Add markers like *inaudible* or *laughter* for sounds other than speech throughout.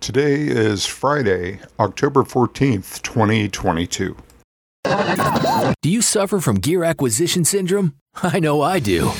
Today is Friday, October 14th, 2022. Do you suffer from gear acquisition syndrome? *laughs* I know I do.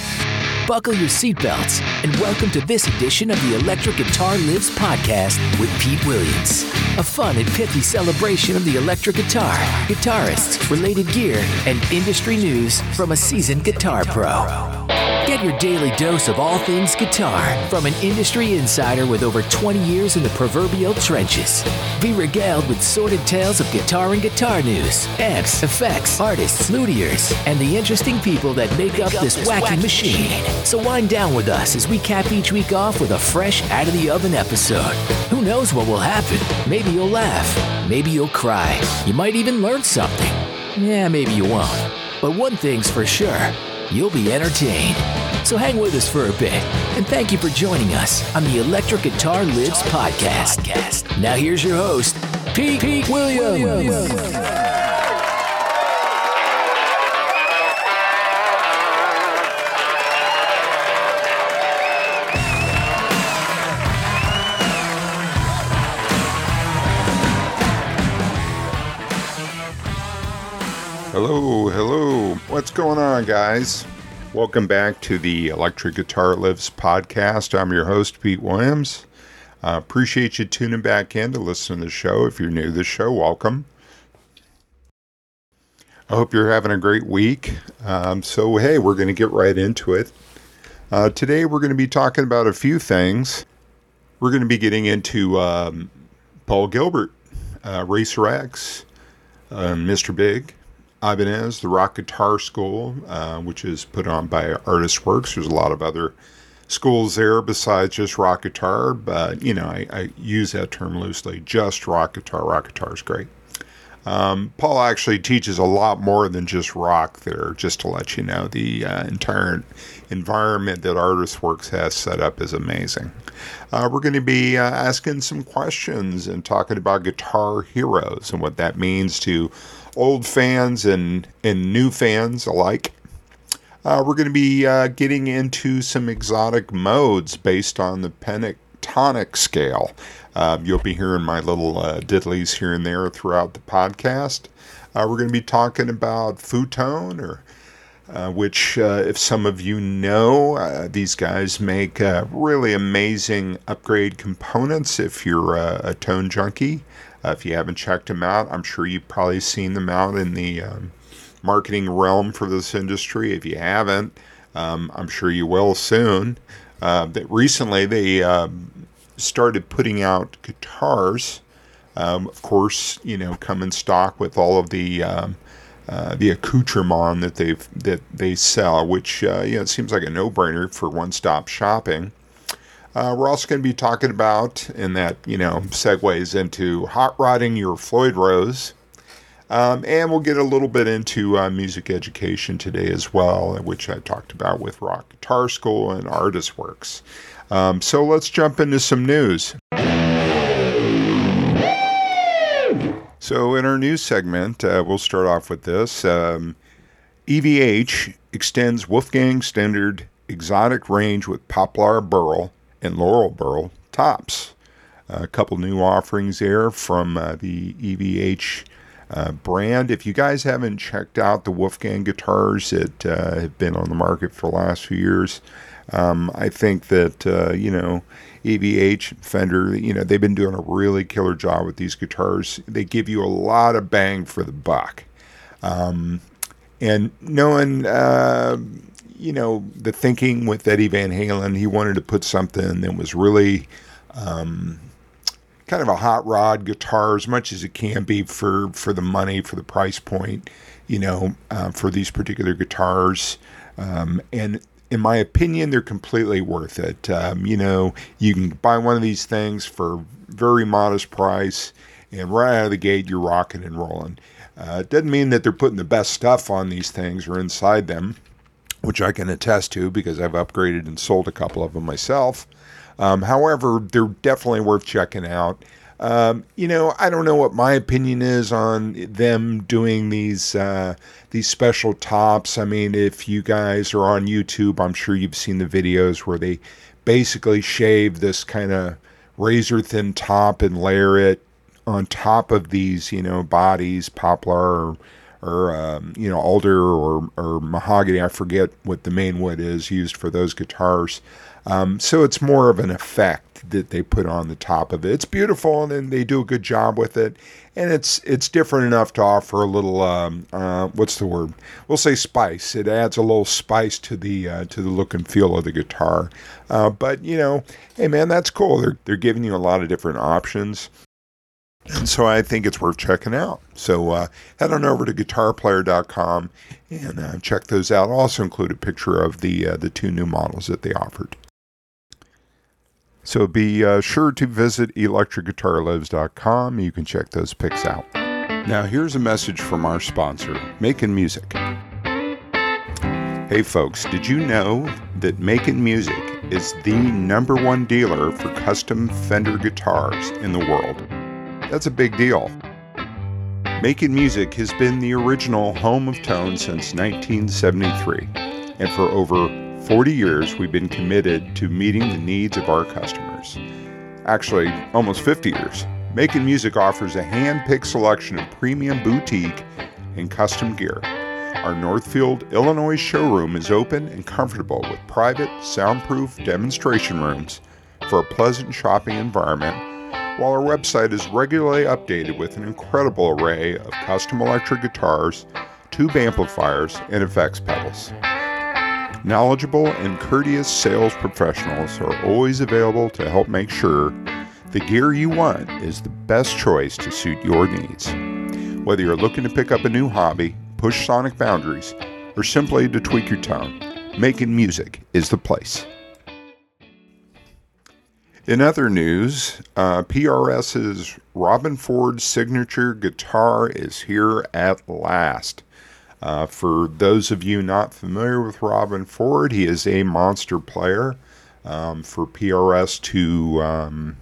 Buckle your seatbelts and welcome to this edition of the Electric Guitar Lives podcast with Pete Williams. A fun and pithy celebration of the electric guitar, guitarists, related gear, and industry news from a seasoned guitar pro. Get your daily dose of all things guitar from an industry insider with over 20 years in the proverbial trenches. Be regaled with sordid tales of guitar and guitar news, amps, effects, artists, luthiers, and the interesting people that make up this wacky machine. So wind down with us as we cap each week off with a fresh, out of the oven episode. Who knows what will happen? Maybe you'll laugh. Maybe you'll cry. You might even learn something. Yeah, maybe you won't. But one thing's for sure you'll be entertained. So hang with us for a bit, and thank you for joining us on the Electric Guitar Lives podcast. Now here's your host, Pete, Pete Williams. Hello, What's going on, guys? Welcome back to the Electric Guitar Lives podcast. I'm your host, Pete Williams. Uh, appreciate you tuning back in to listen to the show. If you're new to the show, welcome. I hope you're having a great week. Um, so, hey, we're going to get right into it. Uh, today, we're going to be talking about a few things. We're going to be getting into um, Paul Gilbert, uh, Racer X, uh, Mr. Big, Ibanez, the Rock Guitar School, uh, which is put on by Artist Works. There's a lot of other schools there besides just rock guitar, but you know, I, I use that term loosely. Just rock guitar. Rock guitar is great. Um, Paul actually teaches a lot more than just rock there, just to let you know. The uh, entire environment that Artist Works has set up is amazing. Uh, we're going to be uh, asking some questions and talking about guitar heroes and what that means to old fans and, and new fans alike. Uh, we're going to be uh, getting into some exotic modes based on the pentatonic scale. Uh, you'll be hearing my little uh, diddlies here and there throughout the podcast. Uh, we're going to be talking about FU-Tone, or uh, which, if some of you know, these guys make really amazing upgrade components if you're a tone junkie. Uh, if you haven't checked them out, I'm sure you've probably seen them out in the um, marketing realm for this industry. If you haven't, um, I'm sure you will soon. Uh, that recently they um, started putting out guitars. Um, of course, you know, come in stock with all of the um, uh, the accoutrement that they that they sell, which uh, you know it seems like a no-brainer for one-stop shopping. Uh, we're also going to be talking about, and that, you know, segues into hot rodding your Floyd Rose. Um, and we'll get a little bit into uh, music education today as well, which I talked about with Rock Guitar School and Artist Works. Um, so let's jump into some news. So, in our news segment, uh, we'll start off with this. Um, EVH extends Wolfgang Standard exotic range with Poplar Burl and Laurel Burl tops. A couple new offerings there from uh, the EVH uh, brand. If you guys haven't checked out the Wolfgang guitars that uh, have been on the market for the last few years, um, I think that, uh, you know, EVH, Fender, you know, they've been doing a really killer job with these guitars. They give you a lot of bang for the buck. Um, and knowing, uh, you know, the thinking with Eddie Van Halen, he wanted to put something that was really um, kind of a hot rod guitar, as much as it can be for for the money, for the price point, you know, uh, for these particular guitars. Um, and in my opinion, they're completely worth it. Um, you know, you can buy one of these things for very modest price, and right out of the gate, you're rocking and rolling. Uh, it doesn't mean that they're putting the best stuff on these things or inside them which I can attest to because I've upgraded and sold a couple of them myself. Um, however, they're definitely worth checking out. Um, you know, I don't know what my opinion is on them doing these uh, these special tops. I mean, if you guys are on YouTube, I'm sure you've seen the videos where they basically shave this kind of razor thin top and layer it on top of these, you know, bodies, poplar or, or um, you know, alder or, or mahogany. I forget what the main wood is used for those guitars. Um, so it's more of an effect that they put on the top of it. It's beautiful, and they do a good job with it. And it's it's different enough to offer a little um, uh, what's the word? We'll say spice. It adds a little spice to the uh, to the look and feel of the guitar. Uh, but you know, hey man, that's cool. They're they're giving you a lot of different options. And so I think it's worth checking out. So uh, head on over to guitarplayer.com and uh, check those out. I'll also include a picture of the uh, the two new models that they offered. So be uh, sure to visit electricguitarlives.com. You can check those picks out. Now here's a message from our sponsor, Making Music. Hey folks, did you know that Making Music is the number one dealer for custom Fender guitars in the world? That's a big deal. Making Music has been the original home of tone since 1973, and for over 40 years we've been committed to meeting the needs of our customers. Actually, almost 50 years. Making Music offers a hand picked selection of premium boutique and custom gear. Our Northfield, Illinois showroom is open and comfortable with private, soundproof demonstration rooms for a pleasant shopping environment, while our website is regularly updated with an incredible array of custom electric guitars, tube amplifiers, and effects pedals. Knowledgeable and courteous sales professionals are always available to help make sure the gear you want is the best choice to suit your needs. Whether you're looking to pick up a new hobby, push sonic boundaries, or simply to tweak your tone, making music is the place. In other news, uh, PRS's Robben Ford signature guitar is here at last. Uh, for those of you not familiar with Robben Ford, he is a monster player. Um, for PRS to um,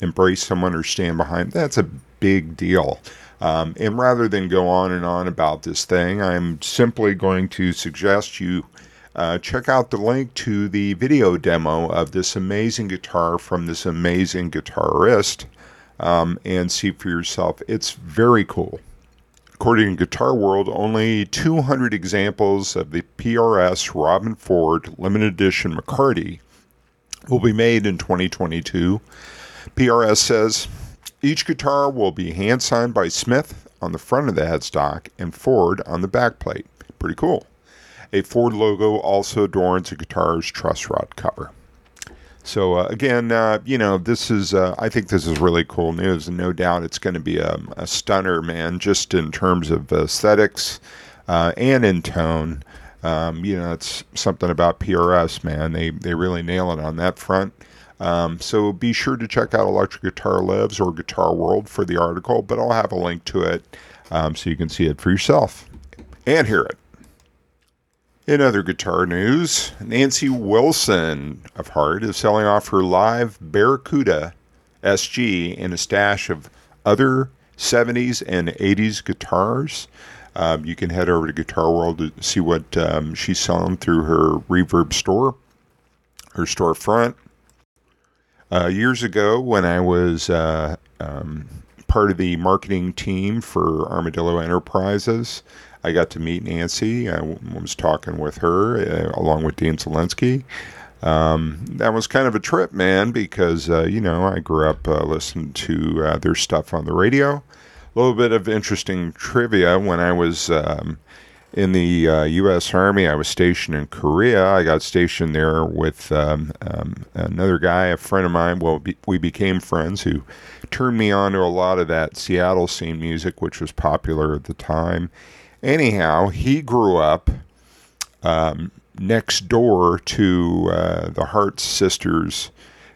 embrace someone or stand behind, that's a big deal. Um, and rather than go on and on about this thing, I'm simply going to suggest you uh, check out the link to the video demo of this amazing guitar from this amazing guitarist um, and see for yourself. It's very cool. According to Guitar World, only 200 examples of the PRS Robben Ford limited edition McCarty will be made in 2022. PRS says each guitar will be hand signed by Smith on the front of the headstock and Ford on the backplate. Pretty cool. A Ford logo also adorns the guitar's truss rod cover. So uh, again, uh, you know, this is uh, I think this is really cool news, and no doubt it's going to be a, a, stunner, man. Just in terms of aesthetics uh, and in tone, um, you know, it's something about PRS, man. They they really nail it on that front. Um, so be sure to check out Electric Guitar Lives or Guitar World for the article, but I'll have a link to it um, so you can see it for yourself and hear it. In other guitar news, Nancy Wilson of Heart is selling off her live Barracuda SG and a stash of other 70s and 80s guitars. Um, you can head over to Guitar World to see what um, she's selling through her Reverb store, her storefront. Uh, years ago, when I was uh, um, part of the marketing team for Armadillo Enterprises, I got to meet Nancy. I was talking with her uh, along with Dean Zelinsky. Um, that was kind of a trip, man, because, uh, you know, I grew up uh, listening to uh, their stuff on the radio. A little bit of interesting trivia when I was um, in the U.S. Uh, Army, I was stationed in Korea. I got stationed there with um, um, another guy, a friend of mine. Well, be- we became friends who turned me on to a lot of that Seattle scene music, which was popular at the time anyhow, he grew up um, next door to uh, the Heart sisters,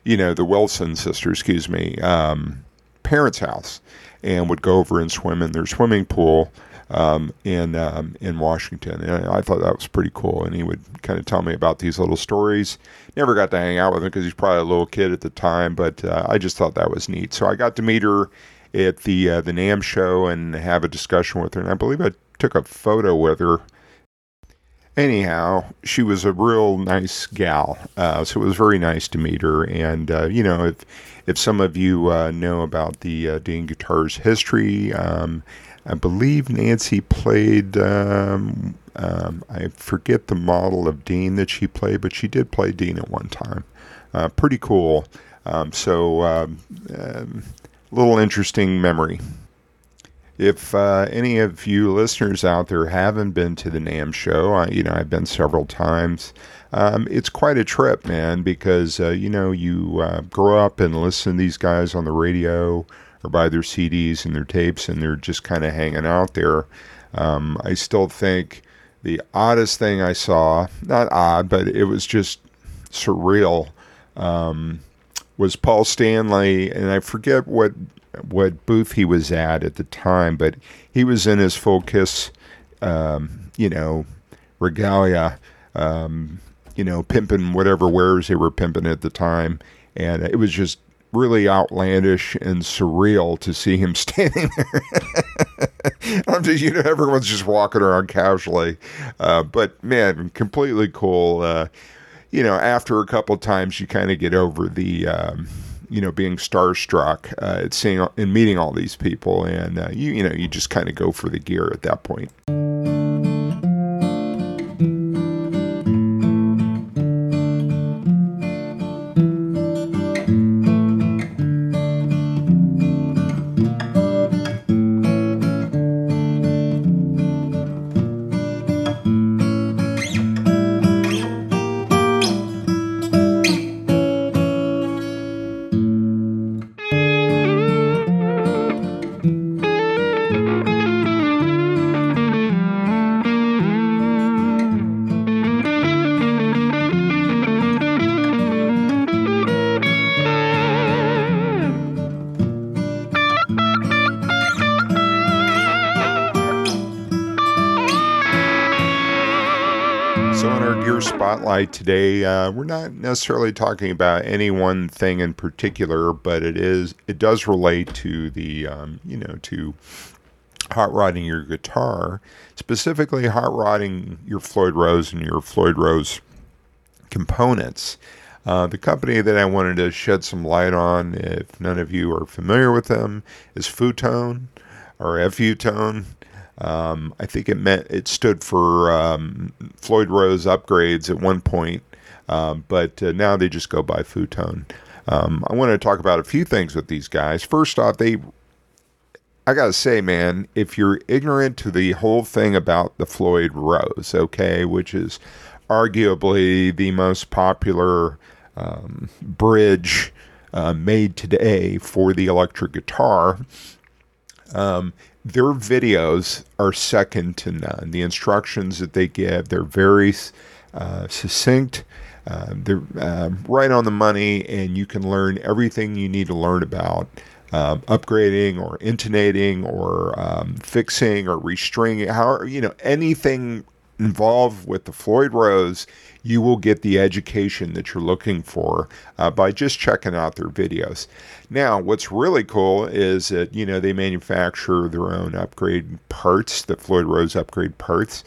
you know, the Wilson sisters, excuse me, um, parents' house, and would go over and swim in their swimming pool um, in um, in Washington. And I thought that was pretty cool. And he would kind of tell me about these little stories. Never got to hang out with him because he's probably a little kid at the time, but uh, I just thought that was neat. So I got to meet her at the uh, the NAMM show and have a discussion with her. And I believe I took a photo with her. anyhow, she was a real nice gal. Uh, so it was very nice to meet her. And uh, you know, if if some of you uh, know about the uh, Dean Guitars history, um, I believe Nancy played. Um, um, I forget the model of Dean that she played, but she did play Dean at one time. Uh, pretty cool. Um, so, um, um, little interesting memory. If uh, any of you listeners out there haven't been to the NAMM show, I, you know I've been several times. Um, it's quite a trip, man, because uh, you know you uh, grow up and listen to these guys on the radio or buy their CDs and their tapes, and they're just kind of hanging out there. Um, I still think the oddest thing I saw, not odd, but it was just surreal, um, was Paul Stanley, and I forget what what booth he was at at the time, but he was in his full KISS, um, you know, regalia, um, you know, pimping whatever wares they were pimping at the time, and it was just really outlandish and surreal to see him *laughs* standing there. I'm just, you know, everyone's just walking around casually, uh, but man, completely cool. Uh, you know, after a couple times, you kind of get over the. Um, you know, being starstruck uh, at seeing and meeting all these people, and uh, you you know, you just kind of go for the gear at that point. Spotlight today. Uh, we're not necessarily talking about any one thing in particular, but it is it does relate to the um, you know to hot rodding your guitar, specifically hot rodding your Floyd Rose and your Floyd Rose components. Uh, the company that I wanted to shed some light on, if none of you are familiar with them, is FU-Tone or FU-Tone. Um, I think it meant it stood for um, Floyd Rose upgrades at one point, um, but uh, now they just go by FU-Tone. Um, I want to talk about a few things with these guys. First off, they, I gotta say, man, if you're ignorant to the whole thing about the Floyd Rose, okay, which is arguably the most popular um, bridge uh, made today for the electric guitar. Um, their videos are second to none. The instructions that they give, they're very uh, succinct. Uh, they're uh, right on the money, and you can learn everything you need to learn about um, upgrading or intonating or um, fixing or restringing. How you know anything involved with the Floyd Rose you will get the education that you're looking for uh, by just checking out their videos. Now, what's really cool is that, you know, they manufacture their own upgrade parts, the Floyd Rose upgrade parts.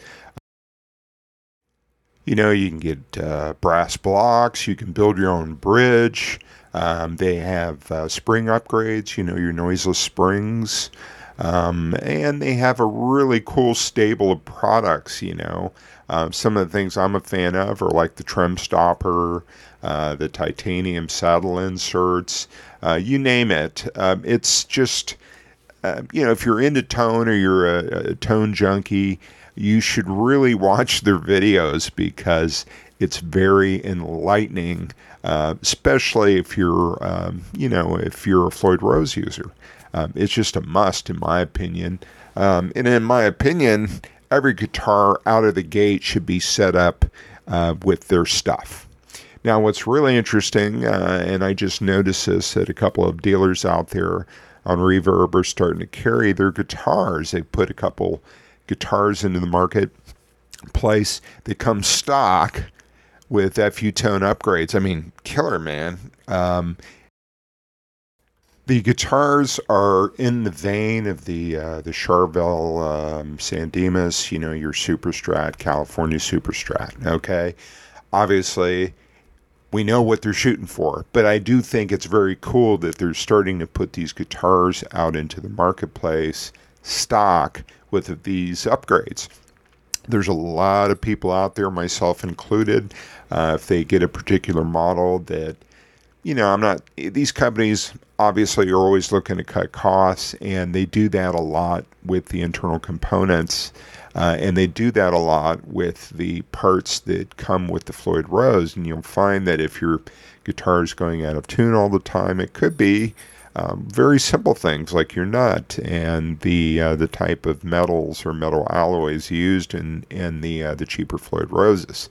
You know, you can get uh, brass blocks, you can build your own bridge. Um, they have uh, spring upgrades, you know, your noiseless springs. Um, and they have a really cool stable of products, you know. Uh, some of the things I'm a fan of are like the trim stopper, uh, the titanium saddle inserts, uh, you name it. Um, it's just, uh, you know, if you're into tone or you're a, a tone junkie, you should really watch their videos because it's very enlightening, uh, especially if you're, um, you know, if you're a Floyd Rose user. Um, it's just a must, in my opinion. Um, and in my opinion, every guitar out of the gate should be set up uh, with their stuff. Now, what's really interesting, uh, and I just noticed this that a couple of dealers out there on Reverb are starting to carry their guitars. They put a couple guitars into the marketplace that come stock with FU tone upgrades. I mean, killer man. Um, The guitars are in the vein of the uh, the Charvel um, San Dimas, you know, your Super Strat, California Super Strat. Okay, obviously, we know what they're shooting for, but I do think it's very cool that they're starting to put these guitars out into the marketplace stock with these upgrades. There's a lot of people out there, myself included, uh, if they get a particular model that you know, I'm not, these companies obviously are always looking to cut costs, and they do that a lot with the internal components. Uh, and they do that a lot with the parts that come with the Floyd Rose. And you'll find that if your guitar is going out of tune all the time, it could be um, very simple things like your nut and the uh, the type of metals or metal alloys used in in the uh, the cheaper Floyd Roses.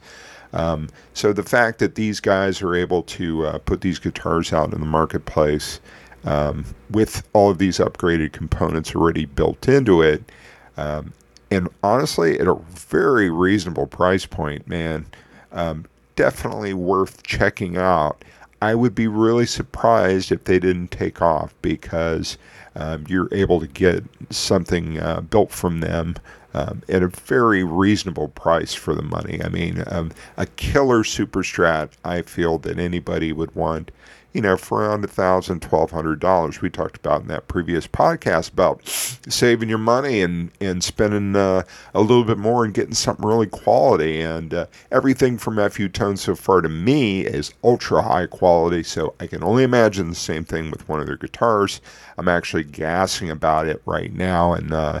Um, so the fact that these guys are able to uh, put these guitars out in the marketplace um, with all of these upgraded components already built into it, um, and honestly at a very reasonable price point, man, um, definitely worth checking out. I would be really surprised if they didn't take off because um, you're able to get something uh, built from them um, at a very reasonable price for the money. I mean, um, a killer super strat, I feel that anybody would want, you know, for around a thousand, twelve hundred dollars. We talked about in that previous podcast about saving your money and and spending uh, a little bit more and getting something really quality. And uh, everything from FU Tone so far to me is ultra high quality. So I can only imagine the same thing with one of their guitars. I'm actually gassing about it right now, and uh,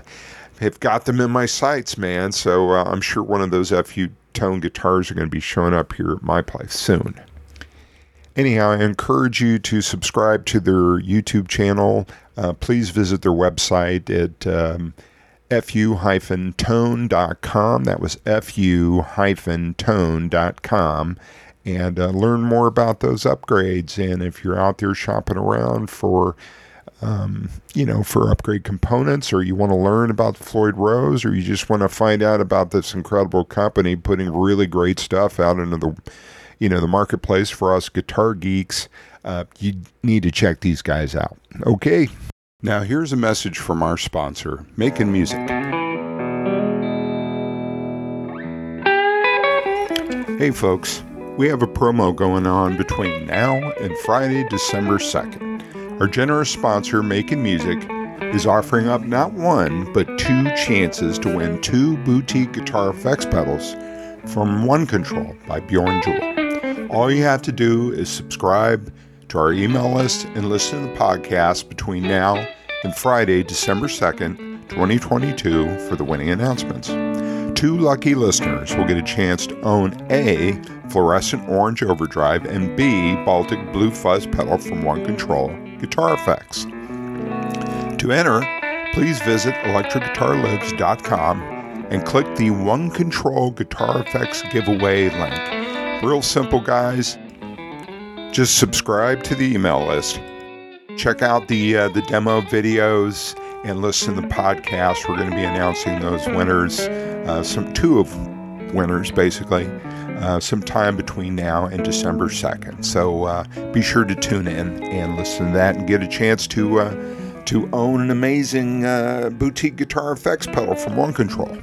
have got them in my sights, man. So uh, I'm sure one of those FU tone guitars are going to be showing up here at my place soon. Anyhow, I encourage you to subscribe to their YouTube channel. Uh, please visit their website at um, fu-tone.com. That was fu-tone.com. And uh, learn more about those upgrades. And if you're out there shopping around for um, you know, for upgrade components, or you want to learn about Floyd Rose, or you just want to find out about this incredible company putting really great stuff out into the, you know, the marketplace for us guitar geeks, uh, you need to check these guys out. Okay. Now, here's a message from our sponsor, Making Music. Hey, folks, we have a promo going on between now and Friday, December 2nd. Our generous sponsor, Making Music, is offering up not one, but two chances to win two boutique guitar effects pedals from One Control by Bjorn Juhl. All you have to do is subscribe to our email list and listen to the podcast between now and Friday, December 2nd, 2022, for the winning announcements. Two lucky listeners will get a chance to own A, fluorescent orange overdrive, and B, Baltic blue fuzz pedal from One Control guitar effects. To enter, please visit electricguitarlives.com and click the One Control Guitar Effects giveaway link. Real simple, guys. Just subscribe to the email list. Check out the uh, the demo videos and listen to the podcast. We're going to be announcing those winners, uh, some two of winners basically, uh, sometime between now and December 2nd. So uh, be sure to tune in and listen to that and get a chance to uh, to own an amazing uh, boutique guitar effects pedal from One Control.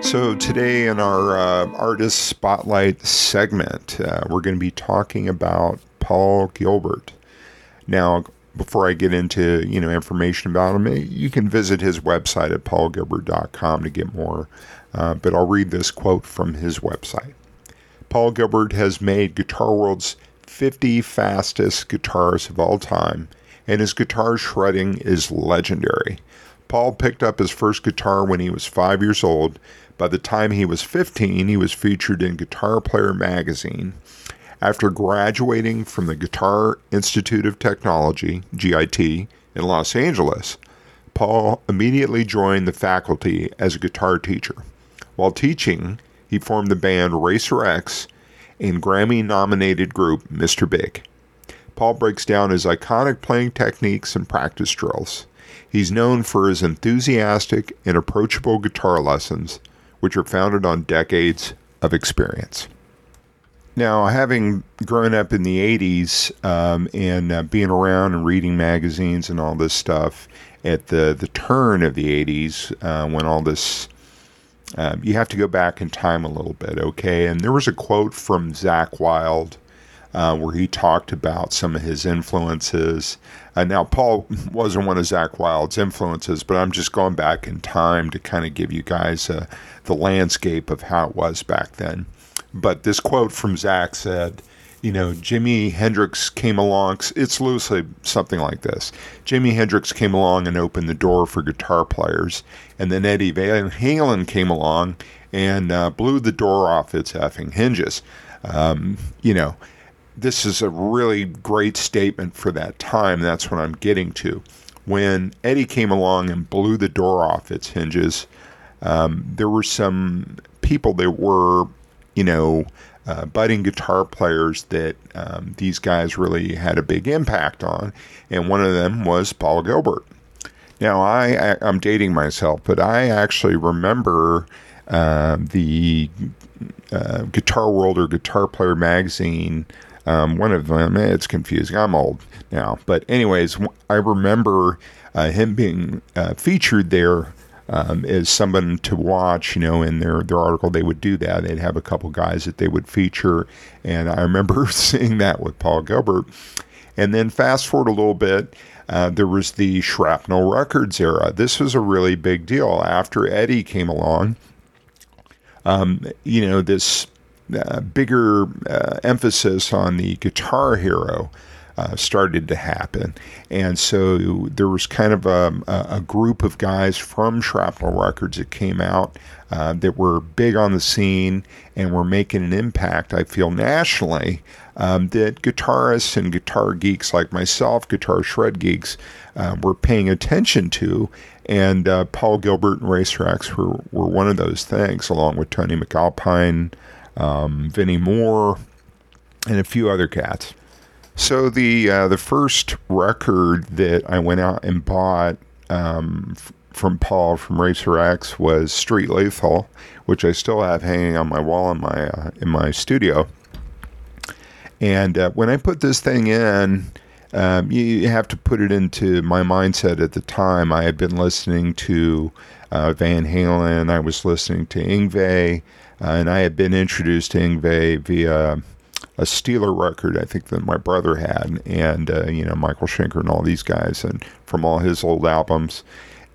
So today in our uh, artist spotlight segment, uh, we're going to be talking about Paul Gilbert. Now, before I get into you know information about him, you can visit his website at paulgilbert.com to get more. Uh, but I'll read this quote from his website. Paul Gilbert has made Guitar World's 50 fastest guitars of all time, and his guitar shredding is legendary. Paul picked up his first guitar when he was five years old. By the time he was 15, he was featured in Guitar Player magazine after graduating from the Guitar Institute of Technology, GIT, in Los Angeles, Paul immediately joined the faculty as a guitar teacher. While teaching, he formed the band Racer X and Grammy nominated group Mr. Big. Paul breaks down his iconic playing techniques and practice drills. He's known for his enthusiastic and approachable guitar lessons, which are founded on decades of experience. Now, having grown up in the 80s um, and uh, being around and reading magazines and all this stuff at the, the turn of the 80s, uh, when all this, uh, you have to go back in time a little bit, okay? And there was a quote from Zakk Wylde uh, where he talked about some of his influences. Uh, now, Paul wasn't one of Zakk Wylde's influences, but I'm just going back in time to kind of give you guys the landscape of how it was back then. But this quote from Zakk said, you know, Jimi Hendrix came along. It's loosely something like this Jimi Hendrix came along and opened the door for guitar players. And then Eddie Van Halen came along and uh, blew the door off its effing hinges. Um, you know, this is a really great statement for that time. That's what I'm getting to. When Eddie came along and blew the door off its hinges, um, there were some people that were you know, uh, budding guitar players that um, these guys really had a big impact on, and one of them was Paul Gilbert. Now, I, I am dating myself, but I actually remember uh, the uh, Guitar World or Guitar Player magazine. Um, one of them, it's confusing. I'm old now, but anyways, I remember uh, him being uh, featured there um, as someone to watch. You know, in their their article, they would do that. They'd have a couple guys that they would feature, and I remember *laughs* seeing that with Paul Gilbert. And then fast forward a little bit, uh, there was the Shrapnel Records era. This was a really big deal after Eddie came along. Um, you know, this uh, bigger uh, emphasis on the guitar hero uh, started to happen. And so there was kind of a, a group of guys from Shrapnel Records that came out uh, that were big on the scene and were making an impact, I feel, nationally. Um, that guitarists and guitar geeks like myself, guitar shred geeks, uh, were paying attention to. And uh, Paul Gilbert and Racer X were, were one of those things, along with Tony MacAlpine, um, Vinnie Moore, and a few other cats. So the uh, the first record that I went out and bought um, f- from Paul from Racer X was Street Lethal, which I still have hanging on my wall in my uh, in my studio. And uh, when I put this thing in, um, you have to put it into my mindset at the time. I had been listening to uh, Van Halen, I was listening to Yngwie, uh, and I had been introduced to Yngwie via a Steeler record, I think that my brother had, and uh, you know Michael Schenker and all these guys, and from all his old albums.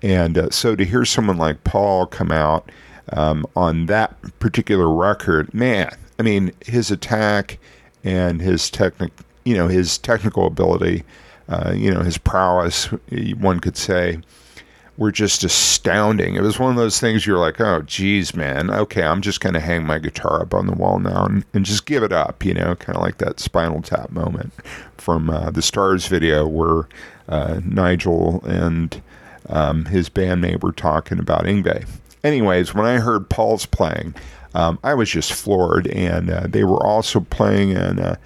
And uh, so to hear someone like Paul come out um, on that particular record, man, I mean his attack and his technic, you know, his technical ability, uh, you know, his prowess, one could say were just astounding. It was one of those things you're like, oh, geez, man. Okay, I'm just going to hang my guitar up on the wall now and, and just give it up, you know, kind of like that Spinal Tap moment from uh, the Stars video where uh, Nigel and um, his bandmate were talking about Yngwie. Anyways, when I heard Paul's playing, um, I was just floored, and uh, they were also playing in uh,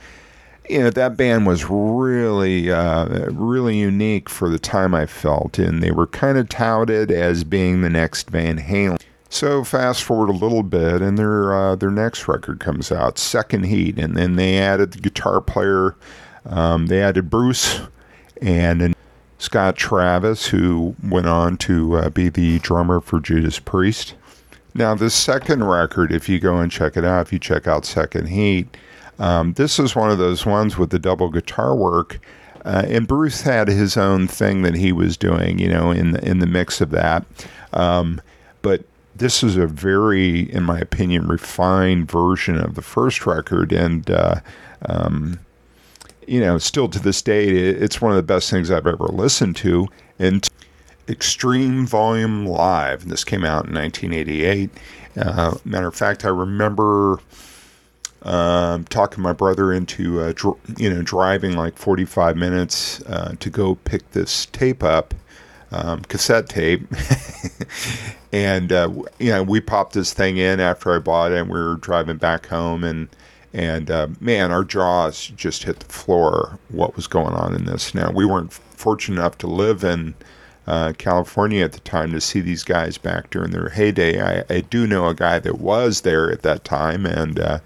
you know that band was really uh, really unique for the time I felt, and they were kind of touted as being the next Van Halen. So fast forward a little bit, and their uh, their next record comes out, Second Heat, and then they added the guitar player. Um, they added Bruce and, and, Scott Travis, who went on to uh, be the drummer for Judas Priest. Now, the second record, if you go and check it out, if you check out Second Heat, um, this is one of those ones with the double guitar work. Uh, and Bruce had his own thing that he was doing, you know, in the, in the mix of that. Um, but this is a very, in my opinion, refined version of the first record, and uh, um, you know, still to this day, it's one of the best things I've ever listened to. And Extreme Volume Live. This came out in 1988. Uh, matter of fact, I remember um, talking my brother into uh, dr- you know driving like 45 minutes uh, to go pick this tape up um, cassette tape *laughs* and uh, you know we popped this thing in after I bought it and we were driving back home and and uh, man our jaws just hit the floor what was going on in this now we weren't fortunate enough to live in uh, California at the time to see these guys back during their heyday. I, I, do know a guy that was there at that time, and uh,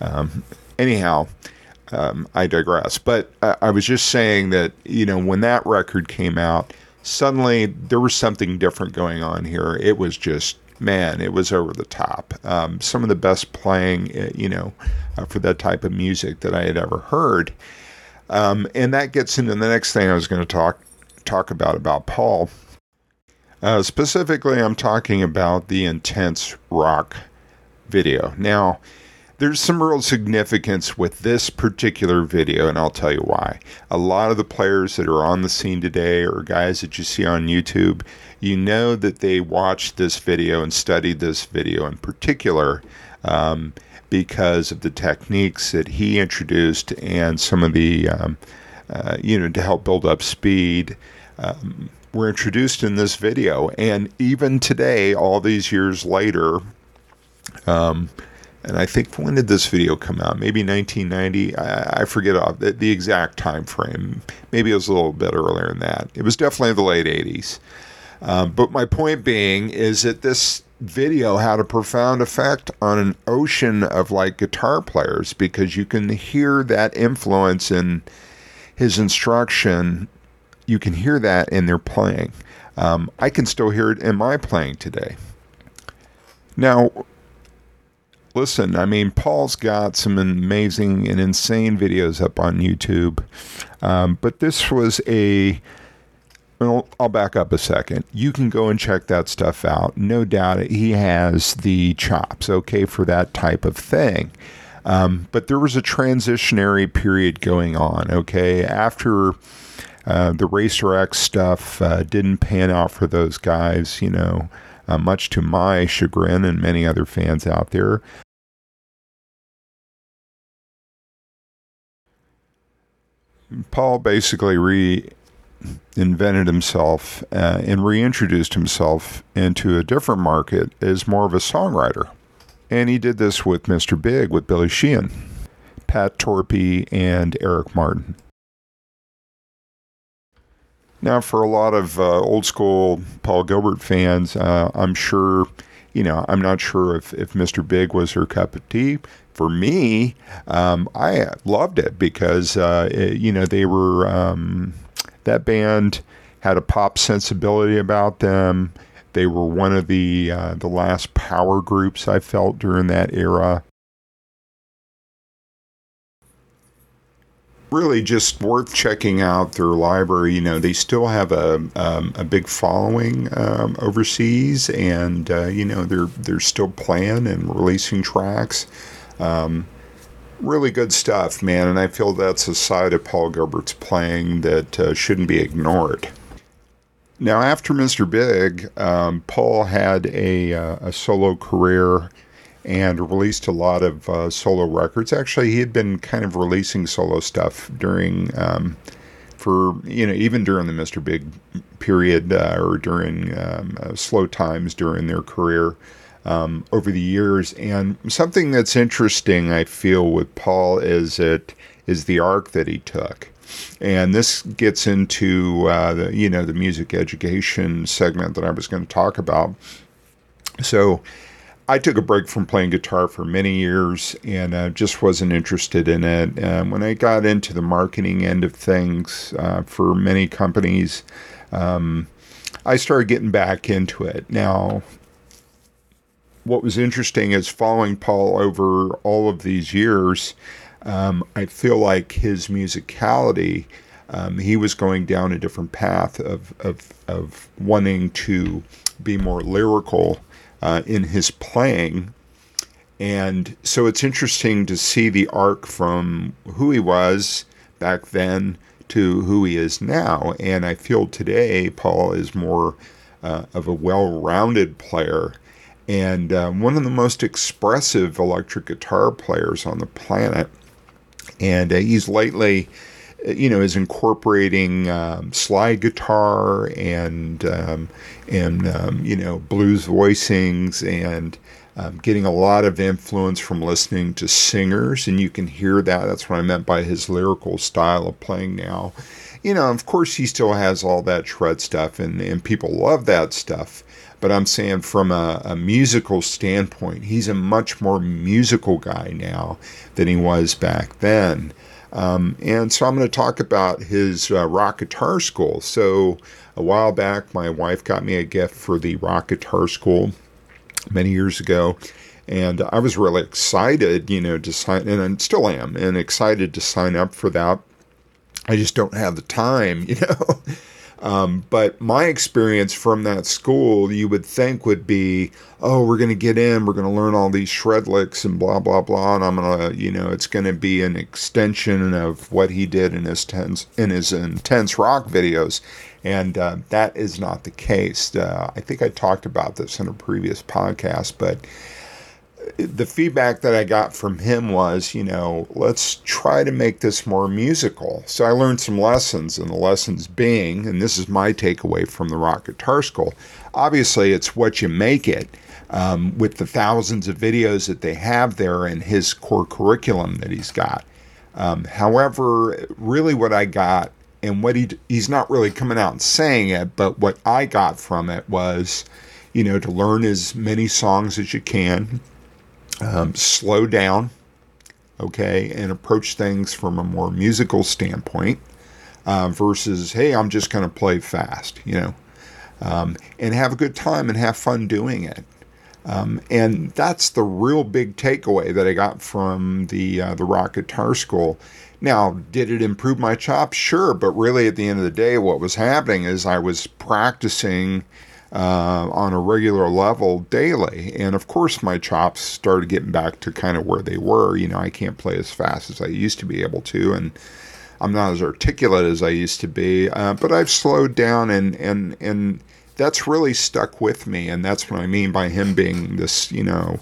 um, anyhow, um, I digress. But uh, I was just saying that, you know, when that record came out, suddenly there was something different going on here. It was just, man, it was over the top. Um, some of the best playing, uh, you know, uh, for that type of music that I had ever heard. Um, and that gets into the next thing I was going to talk talk about about Paul. Uh, specifically, I'm talking about the intense rock video. Now, there's some real significance with this particular video, and I'll tell you why. A lot of the players that are on the scene today, or guys that you see on YouTube, you know that they watched this video and studied this video in particular um, because of the techniques that he introduced and some of the, um, uh, you know, to help build up speed. Um, were introduced in this video, and even today, all these years later, um, and I think when did this video come out? Maybe 1990. I, I forget the, the, exact time frame. Maybe it was a little bit earlier than that. It was definitely the late 80s. Um, but my point being is that this video had a profound effect on an ocean of like guitar players because you can hear that influence in his instruction. You can hear that in their playing. Um, I can still hear it in my playing today. Now, listen, I mean, Paul's got some amazing and insane videos up on YouTube, um, but this was a. Well, I'll back up a second. You can go and check that stuff out. No doubt he has the chops, okay, for that type of thing. Um, but there was a transitionary period going on, okay? After uh, the Racer X stuff uh, didn't pan out for those guys, you know, uh, much to my chagrin and many other fans out there. Paul basically reinvented himself uh, and reintroduced himself into a different market as more of a songwriter. And he did this with Mr. Big, with Billy Sheehan, Pat Torpey, and Eric Martin. Now, for a lot of uh, old school Paul Gilbert fans, uh, I'm sure, you know, I'm not sure if, if Mr. Big was her cup of tea, for me, um, I loved it because uh, it, you know they were um, that band had a pop sensibility about them. They were one of the uh, the last power groups I felt during that era. Really, just worth checking out their library. You know, they still have a um, a big following um, overseas, and uh, you know they're they're still playing and releasing tracks. Um, really good stuff, man, and I feel that's a side of Paul Gilbert's playing that uh, shouldn't be ignored. Now, after Mr. Big, um, Paul had a, uh, a, solo career and released a lot of uh, solo records. Actually, he had been kind of releasing solo stuff during, um, for, you know, even during the Mr. Big period uh, or during um, uh, slow times during their career um, over the years. And something that's interesting, I feel, with Paul is it is the arc that he took. And this gets into uh, the you know the music education segment that I was going to talk about. So I took a break from playing guitar for many years and uh, just wasn't interested in it. And when I got into the marketing end of things uh, for many companies, um, I started getting back into it. Now, what was interesting is following Paul over all of these years, um, I feel like his musicality, um, he was going down a different path of, of, of wanting to be more lyrical uh, in his playing. And so it's interesting to see the arc from who he was back then to who he is now. And I feel today Paul is more uh, of a well rounded player and uh, one of the most expressive electric guitar players on the planet. And uh, he's lately, uh, you know, is incorporating um, slide guitar and um, and um, you know blues voicings and um, getting a lot of influence from listening to singers, and you can hear that. That's what I meant by his lyrical style of playing now. You know, of course, he still has all that shred stuff, and, and people love that stuff. But I'm saying from a, a guitar standpoint, he's a much more musical guy now than he was back then. Um, and so I'm going to talk about his uh, rock guitar school. So a while back, my wife got me a gift for the rock guitar school many years ago. And I was really excited, you know, to sign, and I still am, and excited to sign up for that. I just don't have the time, *laughs* you know. Um, but my experience from that school, you would think would be, oh, we're going to get in, we're going to learn all these shred licks and blah, blah, blah. And I'm going to, you know, it's going to be an extension of what he did in his, tense, in his intense rock videos. And uh, that is not the case. Uh, I think I talked about this in a previous podcast, but the feedback that I got from him was, you know, let's try to make this more musical. So I learned some lessons, and the lessons being, and this is my takeaway from the rock guitar school. Obviously, it's what you make it. Um, with the thousands of videos that they have there and his core curriculum that he's got. Um, however, really, what I got and what he he's not really coming out and saying it, but what I got from it was, you know, to learn as many songs as you can, um, slow down, okay, and approach things from a more musical standpoint uh, versus, hey, I'm just going to play fast, you know, um, and have a good time and have fun doing it. Um, and that's the real big takeaway that I got from the uh, the rock guitar school. Now, did it improve my chops? Sure, but really, at the end of the day, what was happening is I was practicing uh, on a regular level daily. And of course, my chops started getting back to kind of where they were. You know, I can't play as fast as I used to be able to, and I'm not as articulate as I used to be. Uh, but I've slowed down, and and and that's really stuck with me. And that's what I mean by him being this, you know.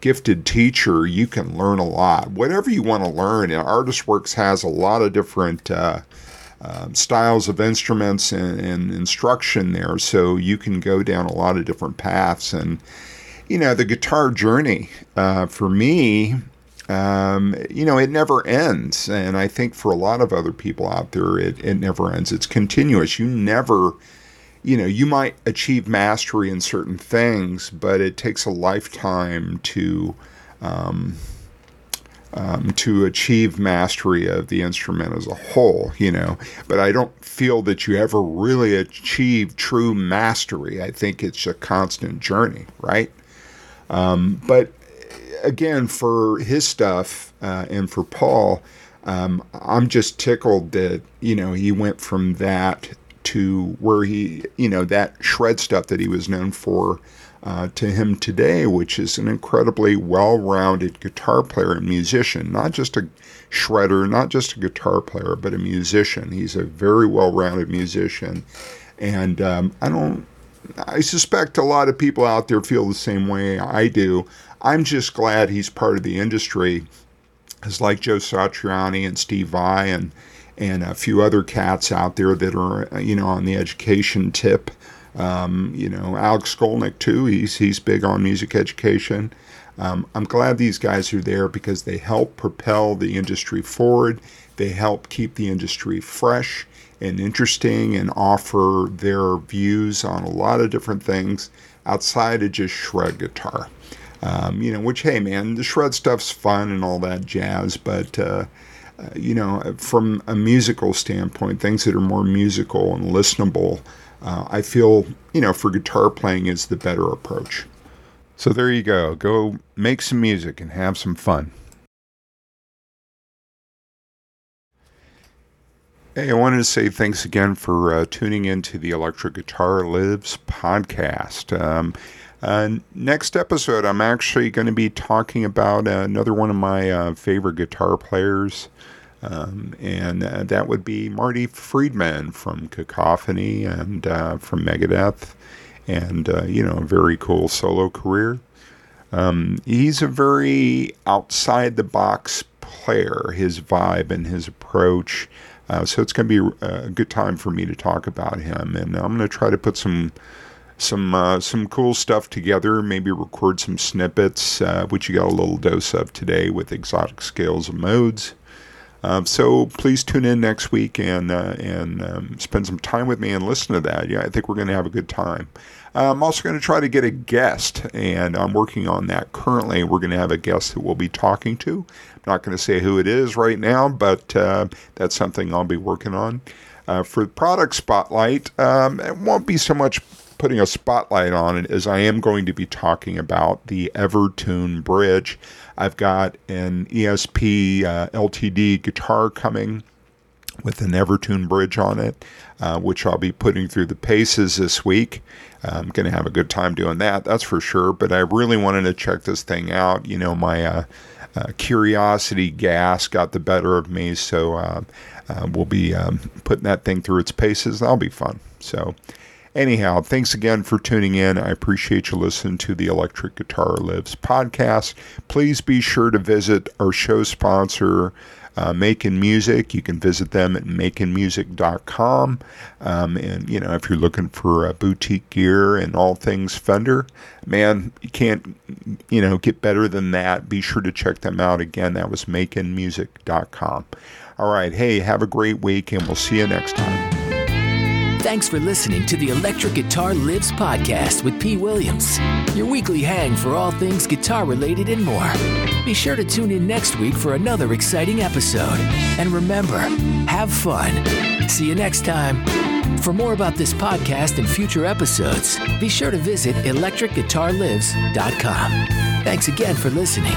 Gifted teacher, you can learn a lot. Whatever you want to learn, Artist Works has a lot of different uh, um, styles of instruments and, and, instruction there. So you can go down a lot of different paths. And, you know, the guitar journey uh, for me, um, you know, it never ends. And I think for a lot of other people out there, it, it never ends. It's continuous. You never, you know, you might achieve mastery in certain things, but it takes a lifetime to. Um, um, to achieve mastery of the instrument as a whole, you know. But I don't feel that you ever really achieve true mastery. I think it's a constant journey, right? Um, but again, for his stuff uh, and for Paul, um, I'm just tickled that, you know, he went from that to where he, you know, that shred stuff that he was known for uh, to him today, which is an incredibly well rounded guitar player and musician, not just a shredder, not just a guitar player, but a musician. He's a very well rounded musician. And um, I don't, I suspect a lot of people out there feel the same way I do. I'm just glad he's part of the industry. It's like Joe Satriani and Steve Vai and and a few other cats out there that are you know on the education tip um, you know, Alex Skolnick too. He's he's big on music education. Um, I'm glad these guys are there because they help propel the industry forward. They help keep the industry fresh and interesting and offer their views on a lot of different things outside of just shred guitar. Um, you know, which hey man, the shred stuff's fun and all that jazz, but uh, uh, you know, from a musical standpoint, things that are more musical and listenable uh, I feel, you know, for guitar playing is the better approach. So there you go. Go make some music and have some fun. Hey, I wanted to say thanks again for uh, tuning into the Electric Guitar Lives podcast. Um, uh, next episode, I'm actually going to be talking about another one of my uh, favorite guitar players. Um, and uh, that would be Marty Friedman from Cacophony and uh, from Megadeth, and uh, you know, a very cool solo career. Um, he's a very outside the box player, his vibe and his approach. Uh, so it's going to be a good time for me to talk about him, and I'm going to try to put some some uh, some cool stuff together. Maybe record some snippets, uh, which you got a little dose of today with exotic scales and modes. Um, so please tune in next week and uh, and um, spend some time with me and listen to that. Yeah, I think we're going to have a good time. I'm also going to try to get a guest, and I'm working on that currently. We're going to have a guest that we'll be talking to. I'm not going to say who it is right now, but uh, that's something I'll be working on. Uh, for product spotlight, um, it won't be so much putting a spotlight on it as I am going to be talking about the Evertune bridge. I've got an ESP uh, LTD guitar coming with an Evertune bridge on it, uh, which I'll be putting through the paces this week. I'm going to have a good time doing that, that's for sure. But I really wanted to check this thing out. You know, my uh, uh, curiosity gas got the better of me, so uh, uh, we'll be um, putting that thing through its paces. That'll be fun. So, anyhow, thanks again for tuning in. I appreciate you listening to the Electric Guitar Lives podcast. Please be sure to visit our show sponsor uh, Making Music. You can visit them at makenmusic.com. Um, and, you know, if you're looking for uh, boutique gear and all things Fender, man, you can't, you know, get better than that. Be sure to check them out. Again, that was makenmusic.com. All right. Hey, have a great week, and we'll see you next time. Thanks for listening to the Electric Guitar Lives podcast with P. Williams, your weekly hang for all things guitar related and more. Be sure to tune in next week for another exciting episode. And remember, have fun. See you next time. For more about this podcast and future episodes, be sure to visit electricguitarlives.com. Thanks again for listening.